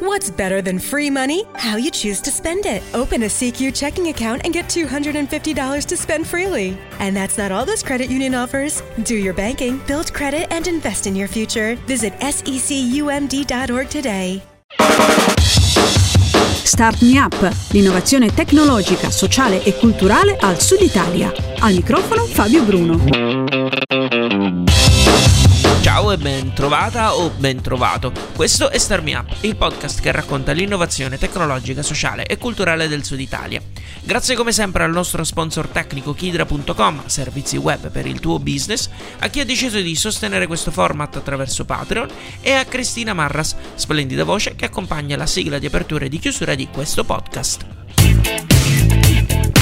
What's better than free money? How you choose to spend it. Open a CQ checking account and get $250 to spend freely. And that's not all this credit union offers. Do your banking, build credit, and invest in your future. Visit secumd.org today. Start Me Up, l'innovazione tecnologica, sociale e culturale al Sud Italia. Al microfono Fabio Bruno. E ben trovata o ben trovato. Questo è Star Me Up, il podcast che racconta l'innovazione tecnologica, sociale e culturale del Sud Italia. Grazie come sempre al nostro sponsor tecnico Kidra.com, servizi web per il tuo business, a chi ha deciso di sostenere questo format attraverso Patreon e a Cristina Marras, splendida voce che accompagna la sigla di apertura e di chiusura di questo podcast.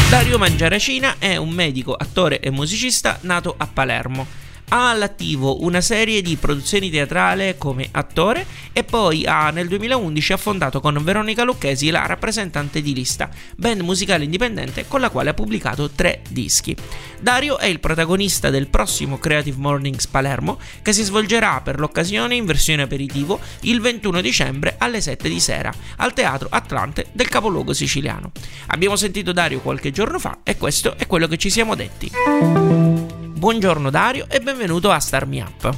Dario Mangiaracina è un medico, attore e musicista nato a Palermo ha all'attivo una serie di produzioni teatrali come attore e poi ha nel 2011 ha fondato con Veronica Lucchesi la rappresentante di lista, band musicale indipendente con la quale ha pubblicato tre dischi. Dario è il protagonista del prossimo Creative Mornings Palermo che si svolgerà per l'occasione in versione aperitivo il 21 dicembre alle 7 di sera al Teatro Atlante del capoluogo siciliano. Abbiamo sentito Dario qualche giorno fa e questo è quello che ci siamo detti. Buongiorno Dario e benvenuto a Star Me Up.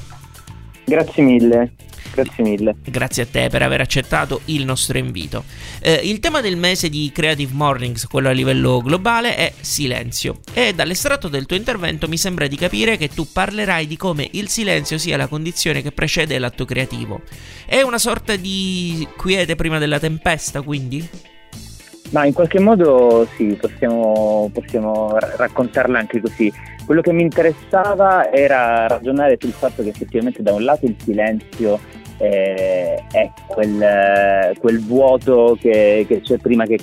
Grazie mille. Grazie mille. Grazie a te per aver accettato il nostro invito. Eh, il tema del mese di Creative Mornings, quello a livello globale, è silenzio. E dall'estratto del tuo intervento mi sembra di capire che tu parlerai di come il silenzio sia la condizione che precede l'atto creativo. È una sorta di quiete prima della tempesta, quindi? Ma in qualche modo sì, possiamo, possiamo raccontarla anche così. Quello che mi interessava era ragionare sul fatto che effettivamente da un lato il silenzio eh, è quel, quel vuoto che, che, c'è prima che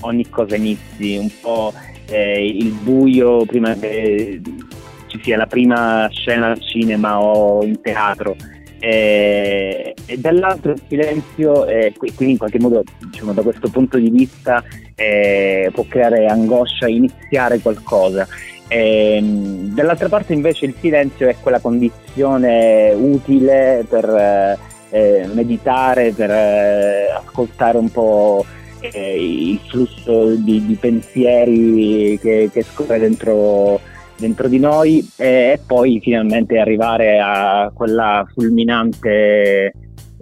ogni cosa inizi, un po' eh, il buio prima che ci sia la prima scena al cinema o in teatro. Eh, e dall'altro il silenzio, eh, quindi in qualche modo diciamo, da questo punto di vista eh, può creare angoscia, iniziare qualcosa. Ehm, dall'altra parte invece il silenzio è quella condizione utile per eh, meditare, per eh, ascoltare un po' eh, il flusso di, di pensieri che, che scorre dentro, dentro, di noi e, e poi finalmente arrivare a quella fulminante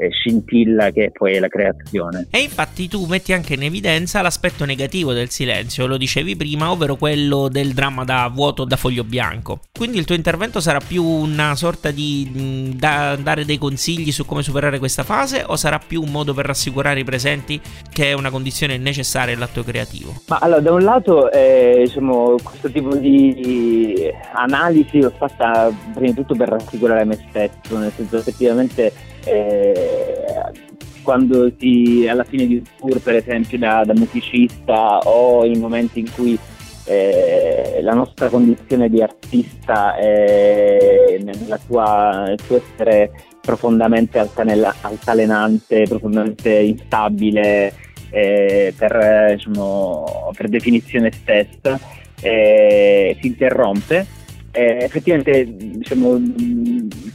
scintilla che è poi la creazione. E infatti tu metti anche in evidenza l'aspetto negativo del silenzio, lo dicevi prima, ovvero quello del dramma da vuoto da foglio bianco. Quindi il tuo intervento sarà più una sorta di da, dare dei consigli su come superare questa fase o sarà più un modo per rassicurare i presenti che è una condizione necessaria all'atto creativo? Ma allora, da un lato, eh, diciamo, questo tipo di analisi l'ho fatta prima di tutto per rassicurare me stesso, nel senso effettivamente eh, quando si alla fine di un tour per esempio da, da musicista o in momenti in cui eh, la nostra condizione di artista nella sua, nel suo essere profondamente altanella, altalenante, profondamente instabile eh, per, diciamo, per, definizione stessa, eh, si interrompe eh, effettivamente diciamo,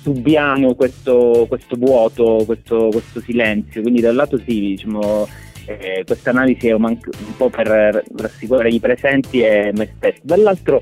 subiamo questo, questo vuoto, questo, questo, silenzio, quindi da un lato sì, diciamo, eh, questa analisi è un, po' per rassicurare i presenti e me stesso, dall'altro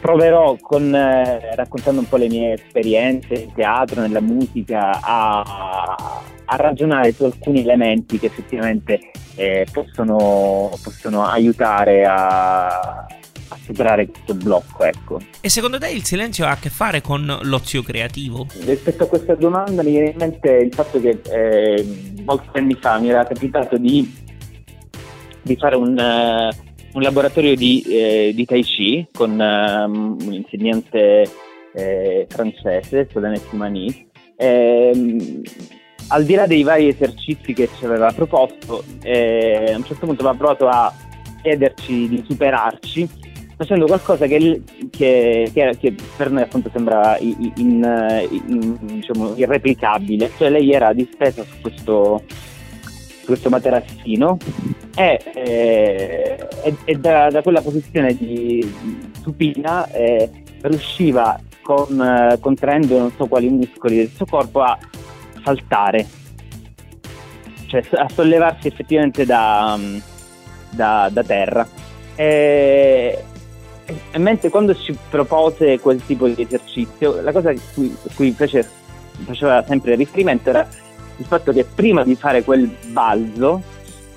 proverò con, eh, raccontando un po' le mie esperienze in teatro, nella musica, a, a ragionare su alcuni elementi che effettivamente eh, possono, possono aiutare a a superare questo blocco. Ecco. E secondo te il silenzio ha a che fare con l'ozio creativo? Rispetto a questa domanda mi viene in mente il fatto che eh, molti anni fa mi era capitato di, di fare un, uh, un, laboratorio di, eh, di Tai Chi con uh, un insegnante eh, francese, Solane Simani. Ehm, al di là dei vari esercizi che ci aveva proposto, eh, a un certo punto aveva provato a chiederci di superarci facendo qualcosa che, che, che, che per noi appunto sembra in, in, in, diciamo, irreplicabile, cioè lei era distesa su questo, su questo materassino e, eh, e, e da, da, quella posizione di supina eh, riusciva con, contraendo non so quali muscoli del suo corpo a saltare cioè a sollevarsi effettivamente da, da, da terra. E mentre quando ci propose quel tipo di esercizio, la cosa a cui, fece, faceva sempre riferimento era il fatto che prima di fare quel balzo,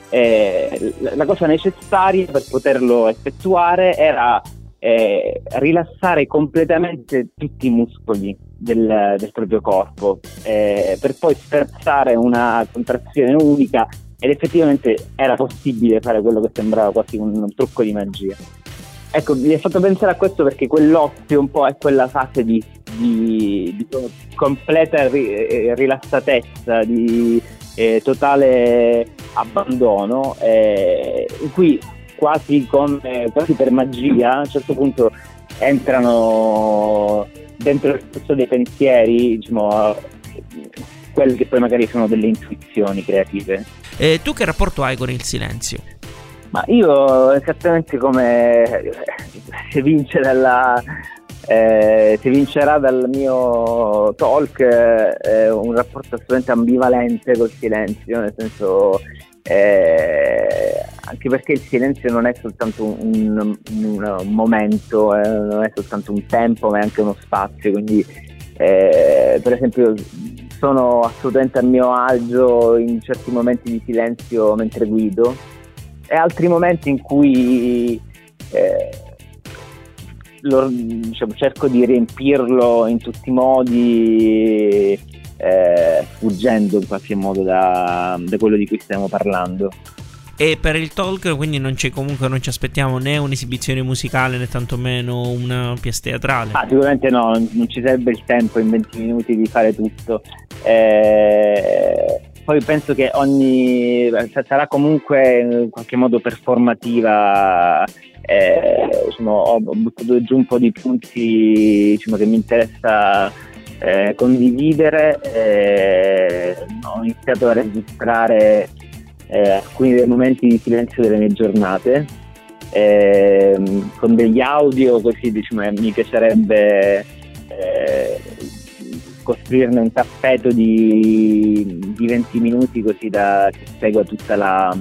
eh, la cosa necessaria per poterlo effettuare era eh, rilassare completamente tutti i muscoli del, del proprio corpo eh, per poi sferzare una contrazione unica ed effettivamente era possibile fare quello che sembrava quasi un, un trucco di magia. Ecco, mi hai fatto pensare a questo perché quell'ozio un po' è quella fase di, di, di completa ri, eh, rilassatezza, di eh, totale abbandono, eh, in cui quasi, con, quasi per magia a un certo punto entrano dentro il flusso dei pensieri, diciamo, quelle che poi magari sono delle intuizioni creative. E tu che rapporto hai con il silenzio? Ma io esattamente come si vince dalla, eh, si vincerà dal mio talk eh, un rapporto assolutamente ambivalente col silenzio, nel senso eh, anche perché il silenzio non è soltanto un, un, un momento, eh, non è soltanto un tempo, ma è anche uno spazio. Quindi, eh, per esempio, sono assolutamente a mio agio in certi momenti di silenzio mentre guido e altri momenti in cui eh, lo, diciamo, cerco di riempirlo in tutti i modi eh, fuggendo in qualche modo da, da quello di cui stiamo parlando. E per il talk quindi non c'è comunque non ci aspettiamo né un'esibizione musicale né tantomeno una pièce teatrale. Ah, sicuramente no, non ci sarebbe il tempo in 20 minuti di fare tutto. Eh, poi penso che ogni sarà comunque in qualche modo performativa. Eh, diciamo, ho buttato giù un po' di punti diciamo, che mi interessa eh, condividere. Eh, ho iniziato a registrare eh, alcuni dei momenti di silenzio delle mie giornate ehm, con degli audio così diciamo, mi piacerebbe eh, costruirne un tappeto di, di, 20 minuti così da che segua tutta la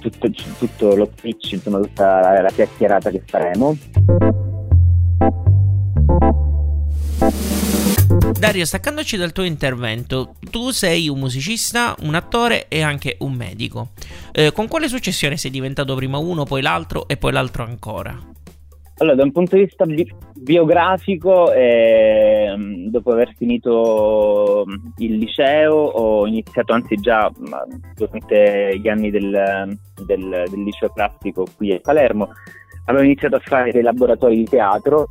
tutto, tutto lo speech insomma tutta la, la chiacchierata che faremo Dario, staccandoci dal tuo intervento, tu sei un musicista, un attore e anche un medico. Eh, con quale successione sei diventato prima uno, poi l'altro e poi l'altro ancora? Allora, da un punto di vista bi- biografico, eh, dopo aver finito il liceo, ho iniziato, anzi già durante gli anni del, del, del liceo classico qui a Palermo, avevo iniziato a fare dei laboratori di teatro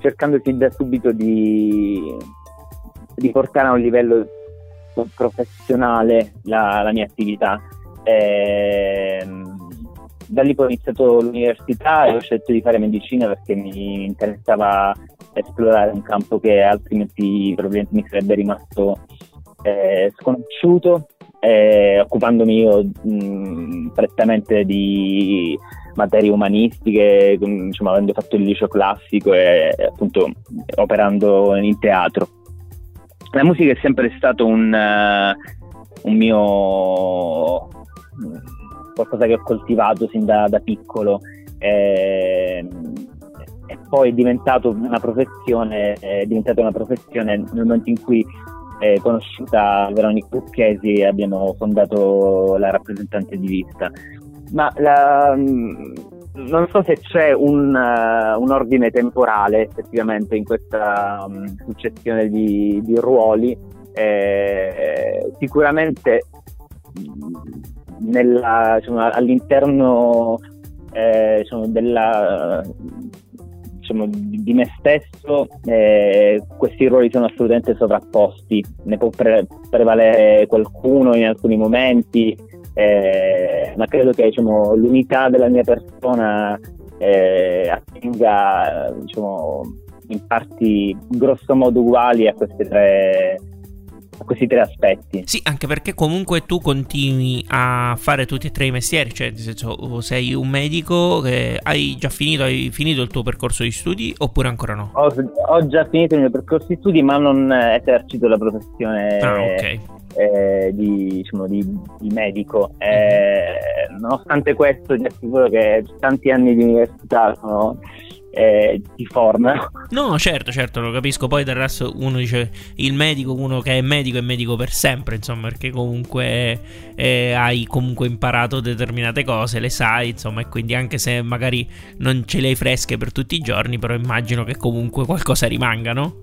cercando sin da subito di, di, portare a un livello professionale la, la mia attività. E, ehm, da lì poi ho iniziato l'università e ho scelto di fare medicina perché mi interessava esplorare un campo che altrimenti probabilmente mi sarebbe rimasto eh, sconosciuto, eh, occupandomi io mh, prettamente di materie umanistiche, insomma, avendo fatto il liceo classico e appunto operando in teatro. La musica è sempre stato un, uh, un mio qualcosa che ho coltivato sin da, da piccolo e, e, poi è diventato una professione, è diventata una professione nel momento in cui è conosciuta Veronica Lucchesi e abbiamo fondato la rappresentante di vista. Ma la, mm, non so se c'è un, uh, un, ordine temporale effettivamente in questa um, successione di, di ruoli. Eh, sicuramente mm, nella, diciamo, all'interno eh, diciamo, della, diciamo, di me stesso eh, questi ruoli sono assolutamente sovrapposti, ne può pre- prevalere qualcuno in alcuni momenti, eh, ma credo che diciamo, l'unità della mia persona eh, attenga diciamo, in parti grosso modo uguali a queste tre questi tre aspetti. Sì, anche perché comunque tu continui a fare tutti e tre i mestieri, cioè nel senso sei un medico, che hai già finito, hai finito il tuo percorso di studi oppure ancora no? Ho, ho già finito il mio percorso di studi ma non esercito la professione ah, okay eh, di, diciamo, di, di, medico. Eh, nonostante questo ti assicuro che tanti anni di università sono eh, ti formano. No, certo, certo, lo capisco. Poi del resto uno dice il medico, uno che è medico è medico per sempre, insomma, perché comunque eh, hai comunque imparato determinate cose, le sai, insomma, e quindi anche se magari non ce le hai fresche per tutti i giorni, però immagino che comunque qualcosa rimanga, no?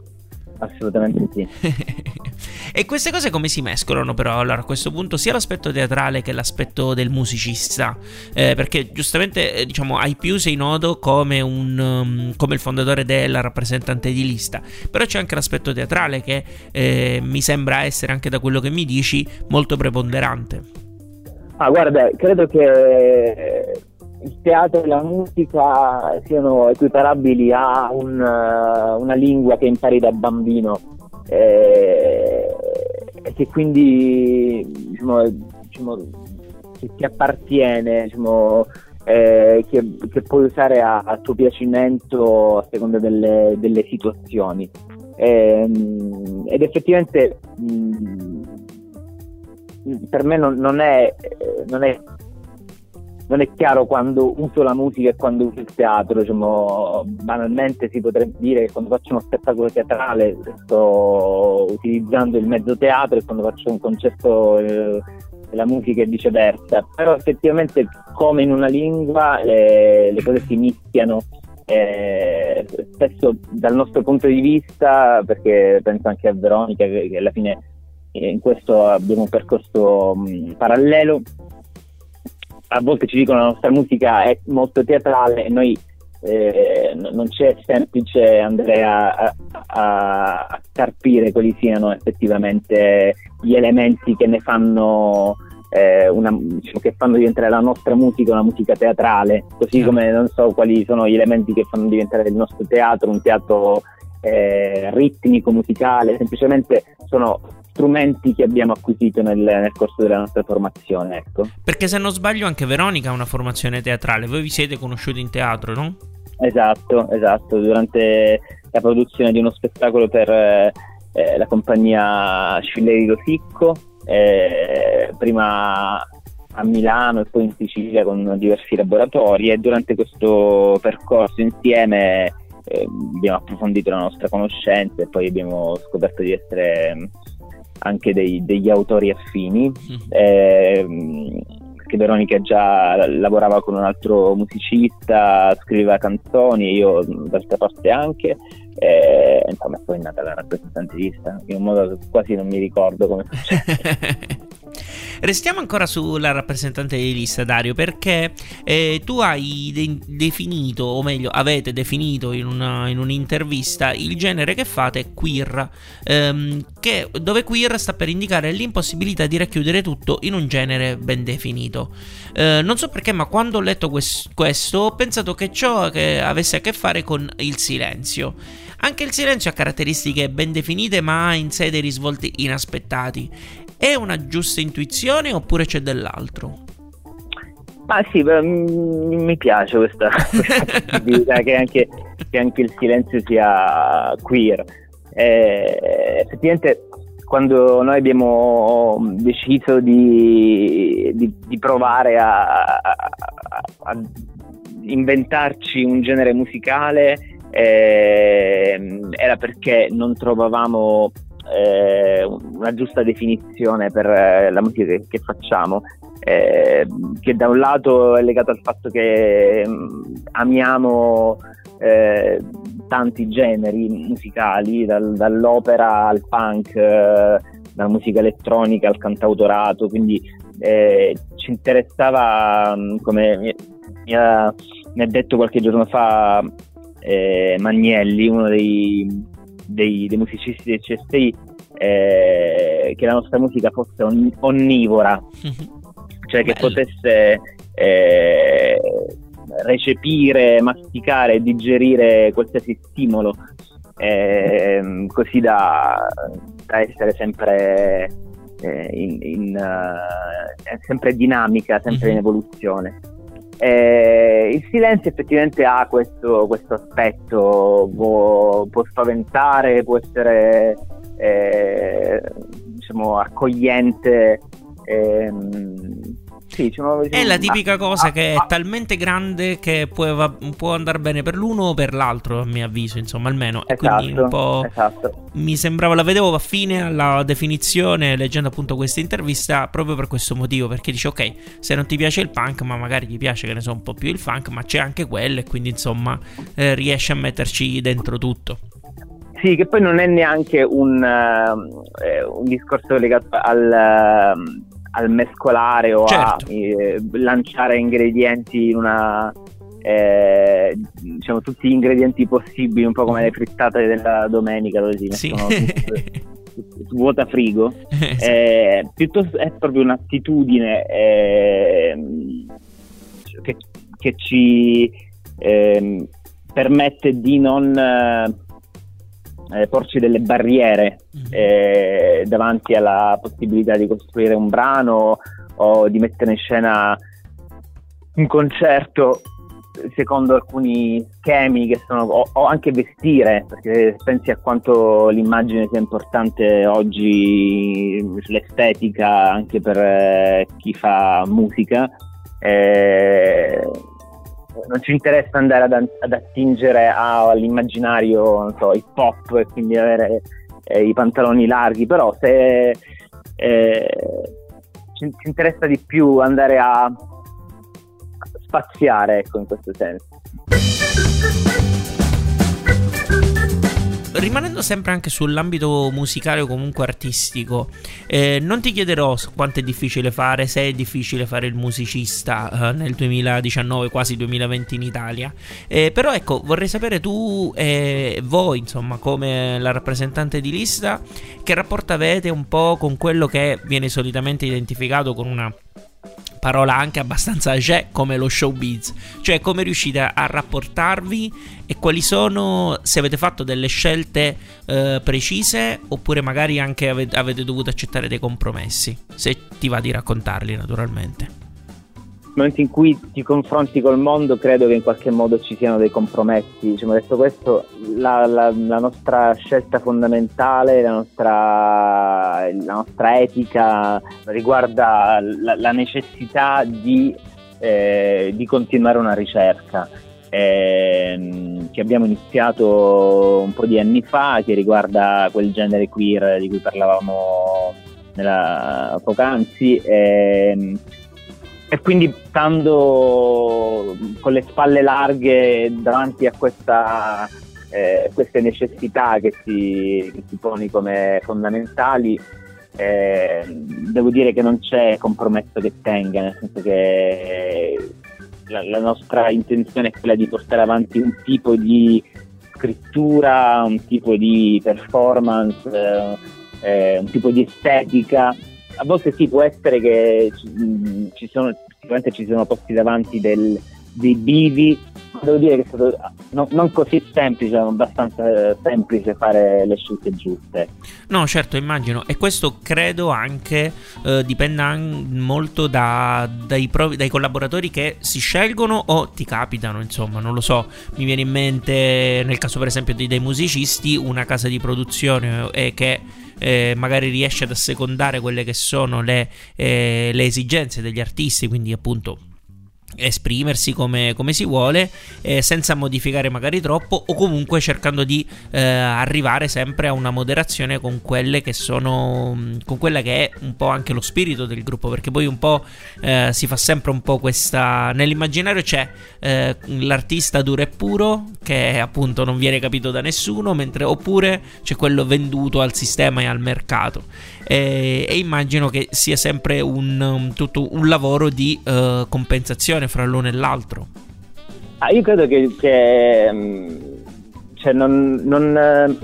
Assolutamente sì. e queste cose come si mescolano però allora a questo punto sia l'aspetto teatrale che l'aspetto del musicista? Eh, perché giustamente eh, diciamo hai più sei nodo come, un, um, come il fondatore della rappresentante di lista, però c'è anche l'aspetto teatrale che eh, mi sembra essere anche da quello che mi dici molto preponderante. Ah guarda, credo che il teatro e la musica siano equiparabili a un, uh, una lingua che impari da bambino eh, che quindi diciamo, diciamo, che ti appartiene, diciamo, eh, che, che, puoi usare a, a, tuo piacimento a seconda delle, delle situazioni. Eh, ed effettivamente mh, per me non, non, è, non è non è chiaro quando uso la musica e quando uso il teatro, diciamo, banalmente si potrebbe dire che quando faccio uno spettacolo teatrale sto utilizzando il mezzo teatro e quando faccio un concerto eh, la musica e viceversa, però effettivamente come in una lingua le, le cose si mischiano eh, spesso dal nostro punto di vista, perché penso anche a Veronica che, che alla fine eh, in questo abbiamo un percorso mh, parallelo, a volte ci dicono che la nostra musica è molto teatrale e noi eh, non c'è semplice andare a, a, a, carpire quali siano effettivamente gli elementi che ne fanno eh, una, diciamo, che fanno diventare la nostra musica una musica teatrale così come non so quali sono gli elementi che fanno diventare il nostro teatro un teatro eh, ritmico musicale semplicemente sono strumenti che abbiamo acquisito nel, nel, corso della nostra formazione. Ecco. Perché se non sbaglio anche Veronica ha una formazione teatrale, voi vi siete conosciuti in teatro, no? Esatto, esatto, durante la produzione di uno spettacolo per eh, la compagnia Scilleri Rosicco, eh, prima a Milano e poi in Sicilia con diversi laboratori e durante questo percorso insieme eh, abbiamo approfondito la nostra conoscenza e poi abbiamo scoperto di essere anche dei, degli autori affini. Mm. Eh, Veronica già lavorava con un altro musicista, scriveva canzoni, io d'altra parte anche. Eh, insomma, poi è nata la rappresentantista in un modo che quasi non mi ricordo come succede. Restiamo ancora sulla rappresentante di lista, Dario, perché eh, tu hai de- definito, o meglio, avete definito in, una, in, un'intervista il genere che fate queer, ehm, che, dove queer sta per indicare l'impossibilità di racchiudere tutto in un genere ben definito. Eh, non so perché, ma quando ho letto quest- questo ho pensato che ciò che avesse a che fare con il silenzio. Anche il silenzio ha caratteristiche ben definite, ma ha in sé dei risvolti inaspettati. È una giusta intuizione oppure c'è dell'altro? Ah sì, mm, mi piace questa, questa possibilità che, anche, che anche il silenzio sia queer. Eh, effettivamente quando noi abbiamo deciso di, di, di provare a, a, a, inventarci un genere musicale eh, era perché non trovavamo eh, una giusta definizione per eh, la musica che, che facciamo, eh, che da un lato è legato al fatto che mm, amiamo eh, tanti generi musicali, dal, dall'opera al punk, eh, dalla musica elettronica al cantautorato, quindi eh, ci interessava, mm, come mi, ha, mi, ha, detto qualche giorno fa Magnelli, uno dei dei, dei musicisti del CSI eh, che la nostra musica fosse on- onnivora, cioè che potesse eh, recepire, masticare e digerire qualsiasi stimolo, eh, così da, da, essere sempre, eh, in, in, uh, sempre dinamica, sempre in evoluzione. Eh, il silenzio effettivamente ha questo, questo aspetto, può, può, spaventare, può essere eh, diciamo, accogliente. Ehm, sì, diciamo, è la tipica cosa ah, che è ah, talmente grande che può, va, può, andare bene per l'uno o per l'altro, a mio avviso, insomma, almeno. Esatto, quindi un po'. Esatto. Mi sembrava, la vedevo affine alla definizione leggendo appunto questa intervista proprio per questo motivo. Perché dice, ok, se non ti piace il punk, ma magari ti piace, che ne so, un po' più il funk, ma c'è anche quello, e quindi insomma eh, riesce a metterci dentro tutto. Sì, che poi non è neanche un, uh, un discorso legato al. Uh, al mescolare o certo. a eh, lanciare ingredienti in una eh, diciamo tutti gli ingredienti possibili un po' come le frittate della domenica dove si sì. vuota frigo eh, piuttosto è proprio un'attitudine eh, che, che, ci ehm, permette di non eh, porci delle barriere mm-hmm. eh, davanti alla possibilità di costruire un brano o di mettere in scena un concerto secondo alcuni schemi che sono o, o, anche vestire perché pensi a quanto l'immagine sia importante oggi l'estetica anche per eh, chi fa musica eh, non ci interessa andare ad, ad attingere all'immaginario so, hip hop e quindi avere eh, i pantaloni larghi, però se eh, ci, ci, interessa di più andare a spaziare ecco, in questo senso. Rimanendo sempre anche sull'ambito musicale o comunque artistico, eh, non ti chiederò quanto è difficile fare, se è difficile fare il musicista eh, nel 2019, quasi 2020 in Italia. Eh, però ecco, vorrei sapere tu e voi, insomma, come la rappresentante di lista, che rapporto avete un po' con quello che viene solitamente identificato con una parola anche abbastanza c'è come lo showbiz, cioè come riuscite a rapportarvi e quali sono, se avete fatto delle scelte eh, precise oppure magari anche avete, avete dovuto accettare dei compromessi, se ti va di raccontarli naturalmente nel momento in cui ti confronti col mondo credo che in qualche modo ci siano dei compromessi. Diciamo, detto questo, la, la, la nostra scelta fondamentale, la nostra, la nostra etica riguarda la, la necessità di, eh, di, continuare una ricerca. Eh, che abbiamo iniziato un po' di anni fa, che riguarda quel genere queer di cui parlavamo nella, poc'anzi. Eh, e quindi stando con le spalle larghe davanti a questa, eh, queste necessità che si, che si poni come fondamentali, eh, devo dire che non c'è compromesso che tenga, nel senso che la, la, nostra intenzione è quella di portare avanti un tipo di scrittura, un tipo di performance, eh, un tipo di estetica a volte sì può essere che ci, mm, ci sono, sicuramente ci sono posti davanti del, dei bivi, devo dire che è stato no, non così semplice, ma abbastanza semplice fare le scelte giuste. No, certo, immagino, e questo credo anche eh, dipenda molto da, dai, provi, dai, collaboratori che si scelgono o ti capitano, insomma, non lo so, mi viene in mente nel caso per esempio dei, dei musicisti una casa di produzione eh, che eh, magari riesce ad assecondare quelle che sono le, eh, le esigenze degli artisti, quindi appunto esprimersi come, come, si vuole eh, senza modificare magari troppo o comunque cercando di eh, arrivare sempre a una moderazione con quelle che sono con quella che è un po' anche lo spirito del gruppo perché poi un po' eh, si fa sempre un po' questa nell'immaginario c'è eh, l'artista duro e puro che appunto non viene capito da nessuno mentre oppure c'è quello venduto al sistema e al mercato e, e immagino che sia sempre un, um, tutto un lavoro di uh, compensazione fra l'uno e l'altro. Ah, io credo che, che mm, cioè non, non, eh,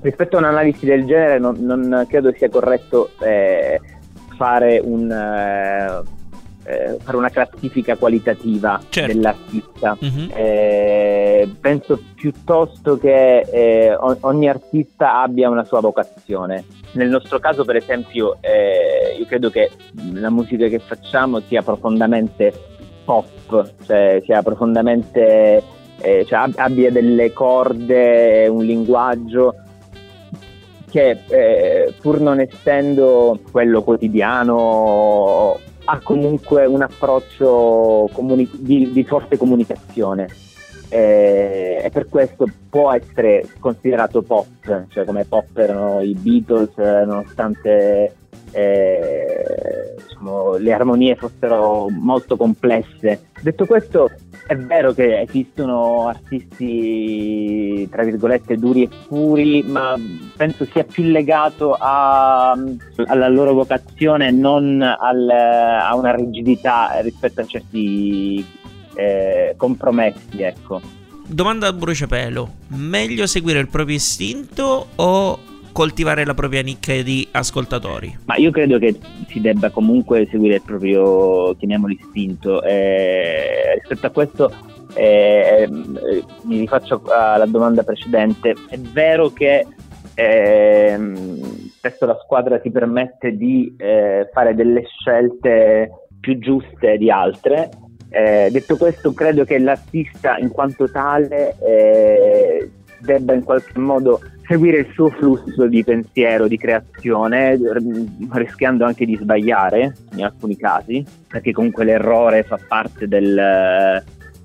rispetto a un'analisi del genere non, non credo sia corretto eh, fare un eh, eh, fare una classifica qualitativa certo. dell'artista. Mm-hmm. Eh, penso piuttosto che eh, ogni artista abbia una sua vocazione. Nel nostro caso, per esempio, eh, io credo che la musica che facciamo sia profondamente pop, cioè sia profondamente eh, cioè abbia delle corde, un linguaggio che eh, pur non essendo quello quotidiano ha comunque un approccio comuni- di, di, forte comunicazione eh, e per questo può essere considerato pop, cioè come pop erano i Beatles nonostante eh, diciamo, le armonie fossero molto complesse. Detto questo, è vero che esistono artisti, tra virgolette, duri e puri, ma penso sia più legato a, alla loro vocazione, non al, a una rigidità rispetto a certi eh, compromessi, ecco. Domanda a bruciapelo, meglio seguire il proprio istinto o coltivare la propria nicchia di ascoltatori? Ma io credo che si debba comunque seguire il proprio, chiamiamolo istinto. Eh, rispetto a questo eh, eh, mi rifaccio alla domanda precedente. È vero che eh, spesso la squadra ti permette di eh, fare delle scelte più giuste di altre. Eh, detto questo, credo che l'artista in quanto tale debba in qualche modo seguire il suo flusso di pensiero, di creazione, rischiando anche di sbagliare in alcuni casi, perché comunque l'errore fa parte del,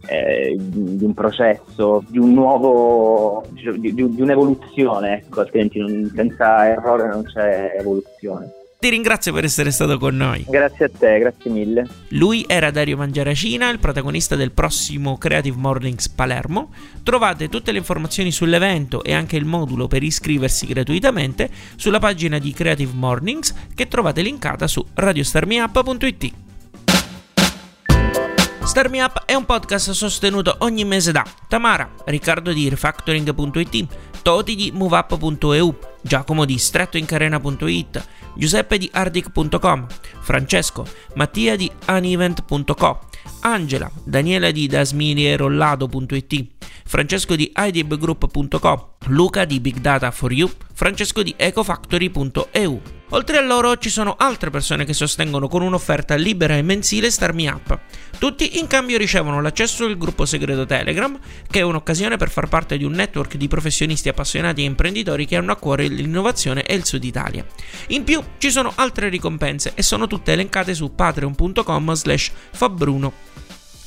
eh, di un processo, di un nuovo, di, di, di un'evoluzione, ecco, altrimenti non, senza errore non c'è evoluzione. Ti ringrazio per essere stato con noi. Grazie a te, grazie mille. Lui era Dario Mangiaracina, il protagonista del prossimo Creative Mornings Palermo. Trovate tutte le informazioni sull'evento e anche il modulo per iscriversi gratuitamente sulla pagina di Creative Mornings che trovate linkata su radiostarmiup.it. Star Me Up è un podcast sostenuto ogni mese da Tamara, Riccardo di Refactoring.it, Toti di MoveUp.eu, Giacomo di StrettoIncarena.it, Giuseppe di Ardic.com, Francesco, Mattia di Unevent.co, Angela, Daniela di dasmilierollado.it, Francesco di idibgroup.com, Luca di Big Data for You, Francesco di ecofactory.eu. Oltre a loro ci sono altre persone che sostengono con un'offerta libera e mensile Starmi Up. Tutti in cambio ricevono l'accesso al gruppo segreto Telegram, che è un'occasione per far parte di un network di professionisti appassionati e imprenditori che hanno a cuore l'innovazione e il Sud Italia. In più ci sono altre ricompense e sono tutte elencate su patreon.com slash fabbruno.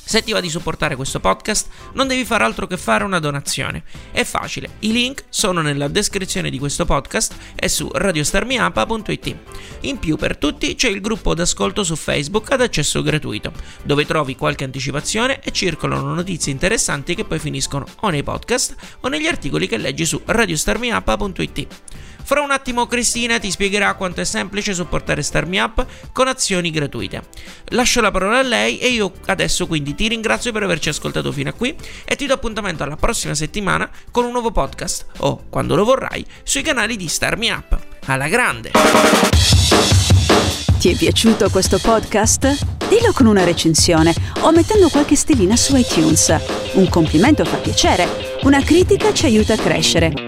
Se ti va di supportare questo podcast, non devi fare altro che fare una donazione. È facile, i link sono nella descrizione di questo podcast e su radiostarmiapa.it. In più, per tutti c'è il gruppo d'ascolto su Facebook ad accesso gratuito, dove trovi qualche anticipazione e circolano notizie interessanti che poi finiscono o nei podcast o negli articoli che leggi su radiostarmiapa.it. Fra un attimo Cristina ti spiegherà quanto è semplice supportare Starmi Up con azioni gratuite. Lascio la parola a lei e io adesso quindi ti ringrazio per averci ascoltato fino a qui e ti do appuntamento alla prossima settimana con un nuovo podcast o, quando lo vorrai, sui canali di Starmi Up. Alla grande! Ti è piaciuto questo podcast? Dillo con una recensione o mettendo qualche stellina su iTunes. Un complimento fa piacere, una critica ci aiuta a crescere.